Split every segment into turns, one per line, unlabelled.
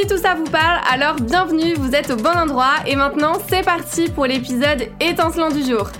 Si tout ça vous parle, alors bienvenue, vous êtes au bon endroit et maintenant c'est parti pour l'épisode étincelant du jour.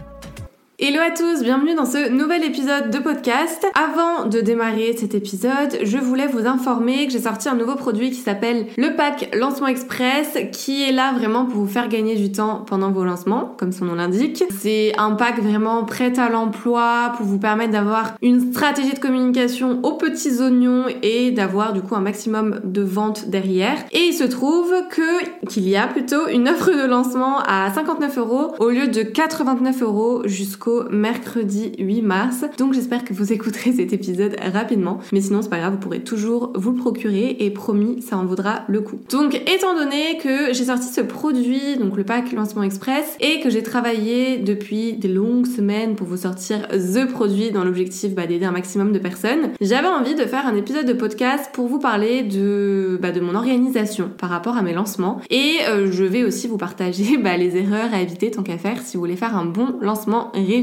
Hello à tous, bienvenue dans ce nouvel épisode de podcast. Avant de démarrer cet épisode, je voulais vous informer que j'ai sorti un nouveau produit qui s'appelle le pack lancement express qui est là vraiment pour vous faire gagner du temps pendant vos lancements, comme son nom l'indique. C'est un pack vraiment prêt à l'emploi pour vous permettre d'avoir une stratégie de communication aux petits oignons et d'avoir du coup un maximum de ventes derrière. Et il se trouve que qu'il y a plutôt une offre de lancement à 59 euros au lieu de 89 euros jusqu'au mercredi 8 mars. Donc j'espère que vous écouterez cet épisode rapidement. Mais sinon c'est pas grave, vous pourrez toujours vous le procurer et promis ça en vaudra le coup. Donc étant donné que j'ai sorti ce produit, donc le pack lancement express, et que j'ai travaillé depuis des longues semaines pour vous sortir the produit dans l'objectif bah, d'aider un maximum de personnes, j'avais envie de faire un épisode de podcast pour vous parler de, bah, de mon organisation par rapport à mes lancements. Et euh, je vais aussi vous partager bah, les erreurs à éviter tant qu'à faire si vous voulez faire un bon lancement réussi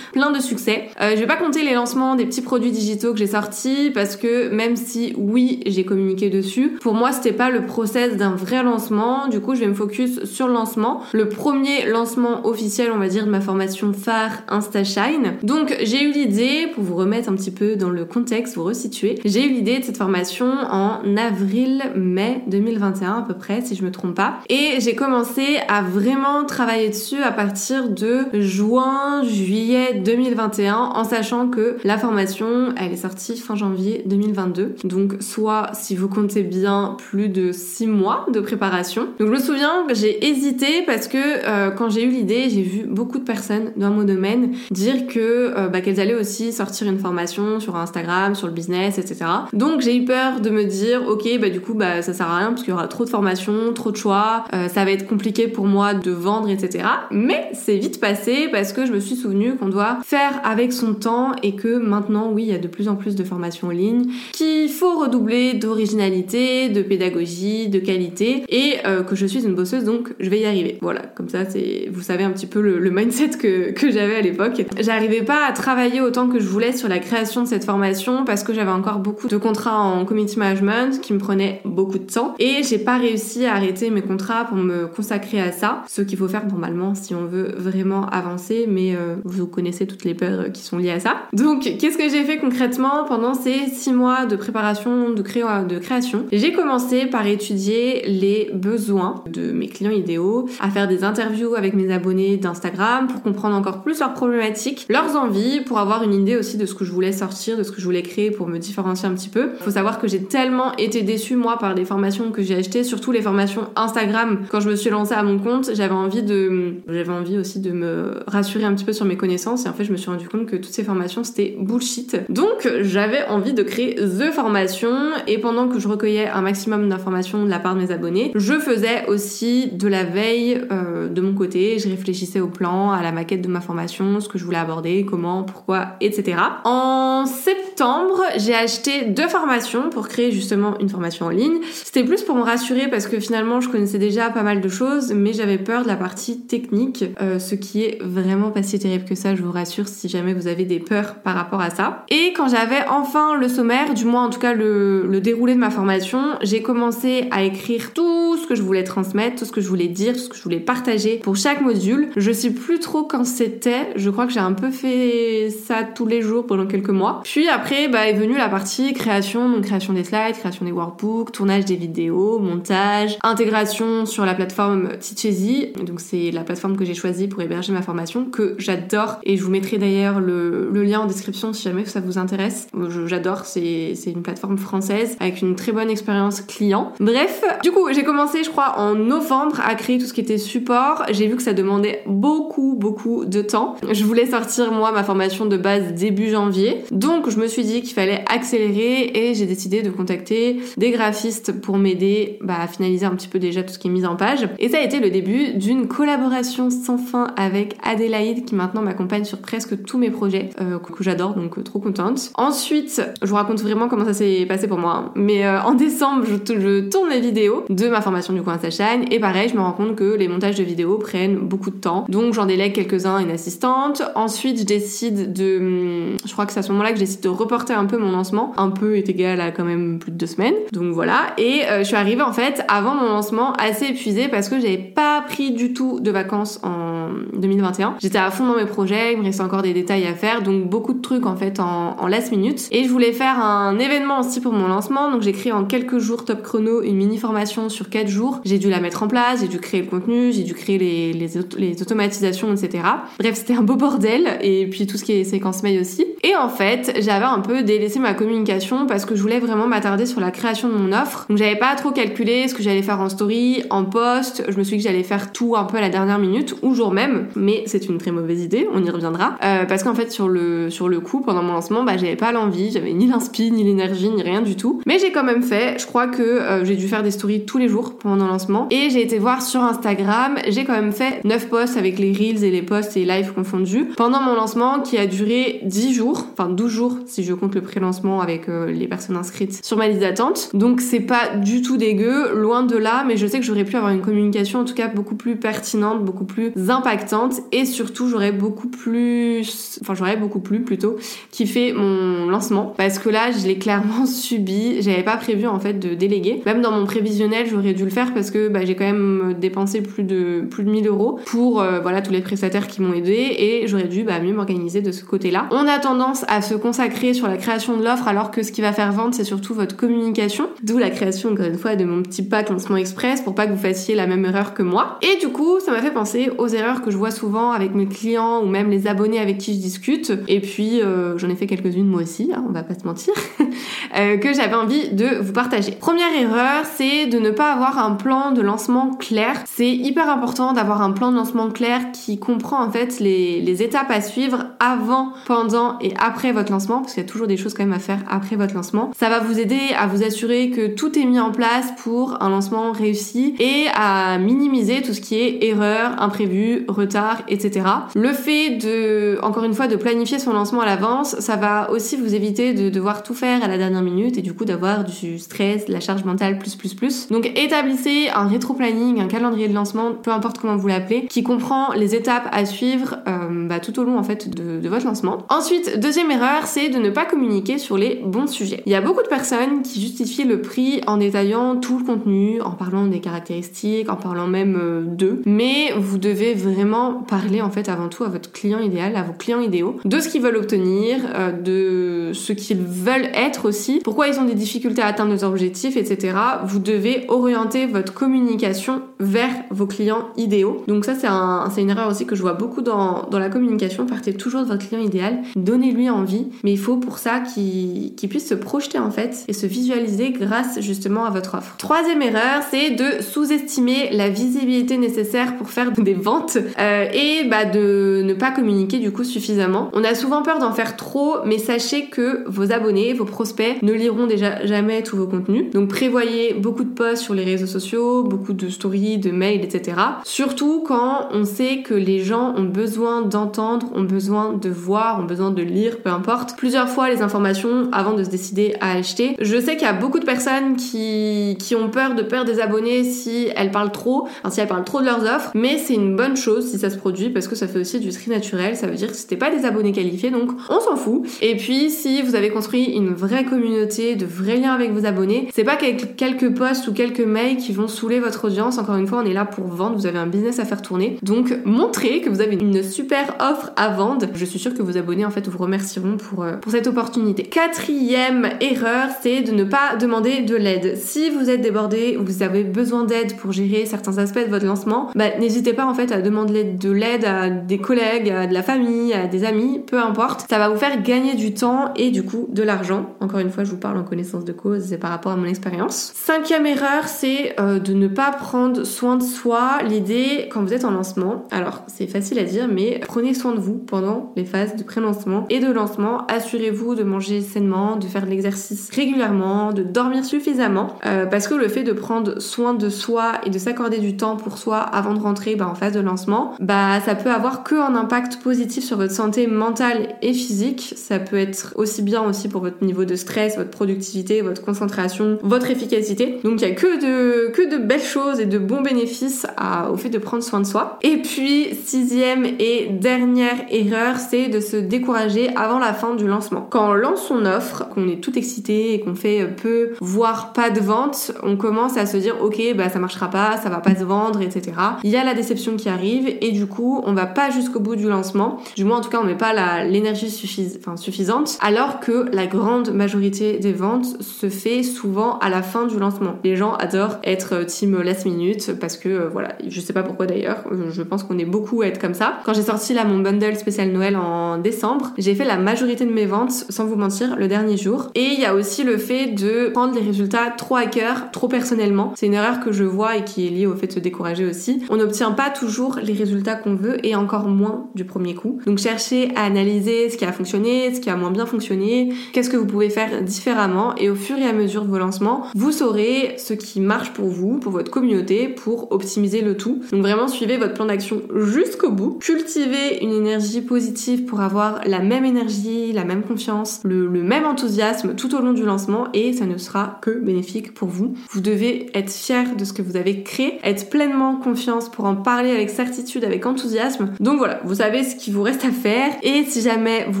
plein de succès. Euh, je vais pas compter les lancements des petits produits digitaux que j'ai sortis parce que même si oui j'ai communiqué dessus, pour moi c'était pas le process d'un vrai lancement. Du coup je vais me focus sur le lancement, le premier lancement officiel on va dire de ma formation phare InstaShine. Donc j'ai eu l'idée pour vous remettre un petit peu dans le contexte, vous resituer. J'ai eu l'idée de cette formation en avril-mai 2021 à peu près si je me trompe pas. Et j'ai commencé à vraiment travailler dessus à partir de juin, juillet juillet 2021 en sachant que la formation elle est sortie fin janvier 2022 donc soit si vous comptez bien plus de 6 mois de préparation. Donc je me souviens que j'ai hésité parce que euh, quand j'ai eu l'idée j'ai vu beaucoup de personnes dans mon domaine dire que euh, bah, qu'elles allaient aussi sortir une formation sur Instagram sur le business etc donc j'ai eu peur de me dire ok bah du coup bah ça sert à rien parce qu'il y aura trop de formations trop de choix euh, ça va être compliqué pour moi de vendre etc mais c'est vite passé parce que je me suis souvenu qu'on doit faire avec son temps et que maintenant, oui, il y a de plus en plus de formations en ligne, qu'il faut redoubler d'originalité, de pédagogie, de qualité et euh, que je suis une bosseuse donc je vais y arriver. Voilà, comme ça, c'est, vous savez un petit peu le, mindset que, que j'avais à l'époque. J'arrivais pas à travailler autant que je voulais sur la création de cette formation parce que j'avais encore beaucoup de contrats en community management qui me prenaient beaucoup de temps et j'ai pas réussi à arrêter mes contrats pour me consacrer à ça, ce qu'il faut faire normalement si on veut vraiment avancer, mais euh, vous connaissez toutes les peurs qui sont liées à ça. Donc, qu'est-ce que j'ai fait concrètement pendant ces six mois de préparation de, de création? J'ai commencé par étudier les besoins de mes clients idéaux, à faire des interviews avec mes abonnés d'Instagram pour comprendre encore plus leurs problématiques, leurs envies, pour avoir une idée aussi de ce que je voulais sortir, de ce que je voulais créer pour me différencier un petit peu. Faut savoir que j'ai tellement été déçue moi par des formations que j'ai achetées, surtout les formations Instagram. Quand je me suis lancée à mon compte, j'avais envie de, j'avais envie aussi de me rassurer un petit peu sur mes connaissances et en fait je me suis rendu compte que toutes ces formations c'était bullshit. Donc j'avais envie de créer The Formation et pendant que je recueillais un maximum d'informations de la part de mes abonnés, je faisais aussi de la veille euh, de mon côté, je réfléchissais au plan, à la maquette de ma formation, ce que je voulais aborder, comment, pourquoi, etc. En septembre, j'ai acheté deux formations pour créer justement une formation en ligne. C'était plus pour me rassurer parce que finalement je connaissais déjà pas mal de choses, mais j'avais peur de la partie technique, euh, ce qui est vraiment pas si terrible que ça, je vous rassure si jamais vous avez des peurs par rapport à ça. Et quand j'avais enfin le sommaire, du moins en tout cas le, déroulé de ma formation, j'ai commencé à écrire tout ce que je voulais transmettre, tout ce que je voulais dire, tout ce que je voulais partager pour chaque module. Je sais plus trop quand c'était, je crois que j'ai un peu fait ça tous les jours pendant quelques mois. Puis après, bah, est venue la partie création, donc création des slides, création des workbooks, tournage des vidéos, montage, intégration sur la plateforme Teacheasy. Donc c'est la plateforme que j'ai choisie pour héberger ma formation, que j'adore j'adore et je vous mettrai d'ailleurs le, lien en description si jamais ça vous intéresse. J'adore, c'est une plateforme française avec une très bonne expérience client. Bref, du coup, j'ai commencé, je crois, en novembre à créer tout ce qui était support. J'ai vu que ça demandait beaucoup, beaucoup de temps. Je voulais sortir, moi, ma formation de base début janvier. Donc, je me suis dit qu'il fallait accélérer et j'ai décidé de contacter des graphistes pour m'aider bah, à finaliser un petit peu déjà tout ce qui est mis en page. Et ça a été le début d'une collaboration sans fin avec Adélaïde qui maintenant m'accompagne sur presque tous mes projets euh, que j'adore, donc euh, trop contente. Ensuite, je vous raconte vraiment comment ça s'est passé pour moi. Hein. Mais euh, en décembre, je, tourne les vidéos de ma formation du coup Shine et pareil, je me rends compte que les montages de vidéos prennent beaucoup de temps. Donc j'en délègue quelques-uns à une assistante. Ensuite, je décide de... Je crois que c'est à ce moment-là que je décide de reporter un peu mon lancement. Un peu est égal à quand même plus de deux semaines. Donc voilà. Et je suis arrivée en fait avant mon lancement assez épuisée parce que j'avais pas pris du tout de vacances en 2021. J'étais à fond dans mes projets, il me restait encore des détails à faire, donc beaucoup de trucs en fait en, last minute. Et je voulais faire un événement aussi pour mon lancement, donc j'ai créé en quelques jours top chrono une mini formation sur 4 jours. J'ai dû la mettre en place, j'ai dû créer le contenu, j'ai dû créer les, les automatisations, etc. Bref, c'était un beau bordel, et puis tout ce qui est séquence mail aussi. Et en fait, j'avais un peu délaissé ma communication parce que je voulais vraiment m'attarder sur la création de mon offre. Donc j'avais pas trop calculé ce que j'allais faire en story, en post. Je me suis dit que j'allais faire tout un peu à la dernière minute ou jour même, mais c'est une très mauvaise idée, on y reviendra. Euh, parce qu'en fait, sur le, sur le coup, pendant mon lancement, bah, j'avais pas l'envie, j'avais ni l'inspi, ni l'énergie, ni rien du tout. Mais j'ai quand même fait, je crois que euh, j'ai dû faire des stories tous les jours pendant mon lancement. Et j'ai été voir sur Instagram, j'ai quand même fait 9 posts avec les reels et les posts et live confondus pendant mon lancement qui a duré 10 jours, enfin 12 jours si je compte le pré-lancement avec euh, les personnes inscrites sur ma liste d'attente. Donc c'est pas du tout dégueu, loin de là, mais je sais que j'aurais pu avoir une communication en tout cas beaucoup plus pertinente, beaucoup plus impactante et surtout j'aurais beaucoup plus, enfin j'aurais beaucoup plus plutôt kiffé mon lancement parce que là je l'ai clairement subi, j'avais pas prévu en fait de déléguer. Même dans mon prévisionnel j'aurais dû le faire parce que bah, j'ai quand même dépensé plus de plus de 1000 euros pour euh, voilà tous les prestataires qui m'ont aidé et j'aurais dû bah, mieux m'organiser de ce côté-là. On a tendance à se consacrer sur la création de l'offre alors que ce qui va faire vendre c'est surtout votre communication. D'où la création encore une fois de mon petit pack lancement express pour pas que vous fassiez la même erreur que moi. Et du coup ça m'a fait penser aux erreurs que je vois souvent avec mes clients ou même les abonnés avec qui je discute. Et puis euh, j'en ai fait quelques-unes moi aussi, hein, on va pas se mentir, euh, que j'avais envie de vous partager. Première erreur, c'est de ne pas avoir un plan de lancement clair. C'est hyper important d'avoir un plan de lancement clair qui comprend en fait les, étapes à suivre avant, pendant et après votre lancement, parce qu'il y a toujours des choses quand même à faire après votre lancement. Ça va vous aider à vous assurer que tout est mis en place pour un lancement réussi et à minimiser tout ce qui est erreur, imprévu, retard, etc. Le fait de, encore une fois, de planifier son lancement à l'avance, ça va aussi vous éviter de devoir tout faire à la dernière minute et du coup d'avoir du stress, de la charge mentale plus plus plus. Donc établissez un rétro-planning, un calendrier de lancement, peu importe comment vous l'appelez, qui comprend les étapes à suivre euh, bah, tout au long en fait de, de votre lancement. Ensuite, deuxième erreur, c'est de ne pas communiquer sur les bons sujets. Il y a beaucoup de personnes qui justifient le prix en détaillant tout le contenu, en parlant des caractéristiques, en parlant même euh, d'eux, mais vous devez vraiment parler en fait avant tout à votre client idéal, à vos clients idéaux, de ce qu'ils veulent obtenir, euh, de ce qu'ils veulent être aussi, pourquoi ils ont des difficultés à atteindre leurs objectifs, etc. Vous devez orienter votre communication vers vos clients idéaux. Donc ça c'est un, une erreur aussi que je vois beaucoup dans, la communication. Partez toujours de votre client idéal, donnez-lui envie, mais il faut pour ça qu'il puisse se projeter en fait et se visualiser grâce justement à votre offre. Troisième erreur, c'est de sous-estimer la visibilité nécessaire pour faire des ventes euh, et bah, de ne pas communiquer du coup suffisamment. On a souvent peur d'en faire trop, mais sachez que vos abonnés, vos prospects ne liront déjà jamais tous vos contenus. Donc prévoyez beaucoup de posts sur les réseaux sociaux, beaucoup de stories, de mails, etc. Surtout quand on sait que les gens ont besoin d'entendre, ont besoin de voir, ont besoin de lire, peu importe, plusieurs fois les informations avant de se décider à acheter. Je sais qu'il y a beaucoup de personnes qui, qui ont peur de perdre des abonnés si elles parlent trop, enfin si elles parlent trop de leurs offres, mais c'est une bonne chose si ça se produit parce que ça fait aussi du tri naturel, ça veut dire que c'était pas des abonnés qualifiés donc on s'en fout. Et puis si vous avez construit une vraie communauté de vrais liens avec vos abonnés. C'est pas quelques posts ou quelques mails qui vont saouler votre audience. Encore une fois, on est là pour vendre, vous avez un business à faire tourner. Donc montrez que vous avez une super offre à vendre. Je suis sûre que vos abonnés en fait vous remercieront pour, euh, pour cette opportunité. Quatrième erreur, c'est de ne pas demander de l'aide. Si vous êtes débordé ou vous avez besoin d'aide pour gérer certains aspects de votre lancement, bah, n'hésitez pas en fait à demander de l'aide à des collègues, à de la famille, à des amis, peu importe. Ça va vous faire gagner du temps et du coup de l'argent. Encore une fois, je vous parle en connaissance de cause, c'est par rapport à mon expérience. Cinquième erreur, c'est euh, de ne pas prendre soin de soi. L'idée, quand vous êtes en lancement, alors c'est facile à dire, mais prenez soin de vous pendant les phases de pré-lancement et de lancement. Assurez-vous de manger sainement, de faire de l'exercice régulièrement, de dormir suffisamment, euh, parce que le fait de prendre soin de soi et de s'accorder du temps pour soi avant de rentrer bah, en phase de lancement, bah ça peut avoir que un impact positif sur votre santé mentale et physique. Ça peut être aussi bien aussi pour votre niveau de stress, votre productivité, votre concentration, votre efficacité. Donc il y a que de que de belles choses et de bons bénéfices au fait de prendre soin de soi. Et puis sixième et dernière erreur, c'est de se décourager avant la fin du lancement. Quand on lance son offre, qu'on est tout excité et qu'on fait peu, voire pas de vente, on commence à se dire ok bah ça marchera pas, ça va pas se vendre, etc. Il y a la déception qui arrive et du coup on va pas jusqu'au bout du lancement. Du moins en tout cas on met pas l'énergie suffisante. Alors que la grande majorité des ventes se fait souvent à la fin du lancement. Les gens adorent être team last minute parce que euh, voilà, je sais pas pourquoi d'ailleurs, euh, je pense qu'on est beaucoup à être comme ça. Quand j'ai sorti là mon bundle spécial Noël en décembre, j'ai fait la majorité de mes ventes sans vous mentir le dernier jour. Et il y a aussi le fait de prendre les résultats trop à cœur, trop personnellement. C'est une erreur que je vois et qui est liée au fait de se décourager aussi. On n'obtient pas toujours les résultats qu'on veut et encore moins du premier coup. Donc cherchez à analyser ce qui a fonctionné, ce qui a moins bien fonctionné, qu'est-ce que vous pouvez faire différemment et au fur et à mesure de vos lancements, vous saurez ce qui marche pour vous, pour votre communauté, pour optimiser le tout. Donc vraiment suivez votre plan d'action jusqu'au bout. Cultivez une énergie positive pour avoir la même énergie, la même confiance, le, même enthousiasme tout au long du lancement et ça ne sera que bénéfique pour vous. Vous devez être fier de ce que vous avez créé, être pleinement confiance pour en parler avec certitude, avec enthousiasme. Donc voilà, vous savez ce qu'il vous reste à faire et si jamais vous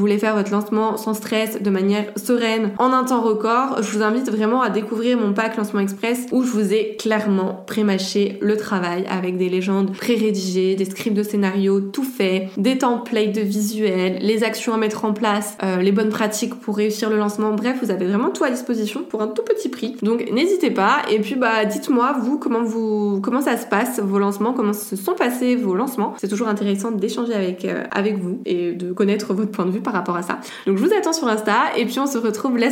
voulez faire votre lancement sans stress, de manière sereine, en temps record, je vous invite vraiment à découvrir mon pack Lancement Express où je vous ai clairement pré-mâché le travail avec des légendes pré-rédigées, des scripts de scénario tout fait, des templates de visuels, les actions à mettre en place, euh, les bonnes pratiques pour réussir le lancement. Bref, vous avez vraiment tout à disposition pour un tout petit prix. Donc n'hésitez pas et puis bah dites-moi vous comment vous comment ça se passe vos lancements, comment se sont passés vos lancements? C'est toujours intéressant d'échanger avec euh, avec vous et de connaître votre point de vue par rapport à ça. Donc je vous attends sur Insta et puis on se retrouve la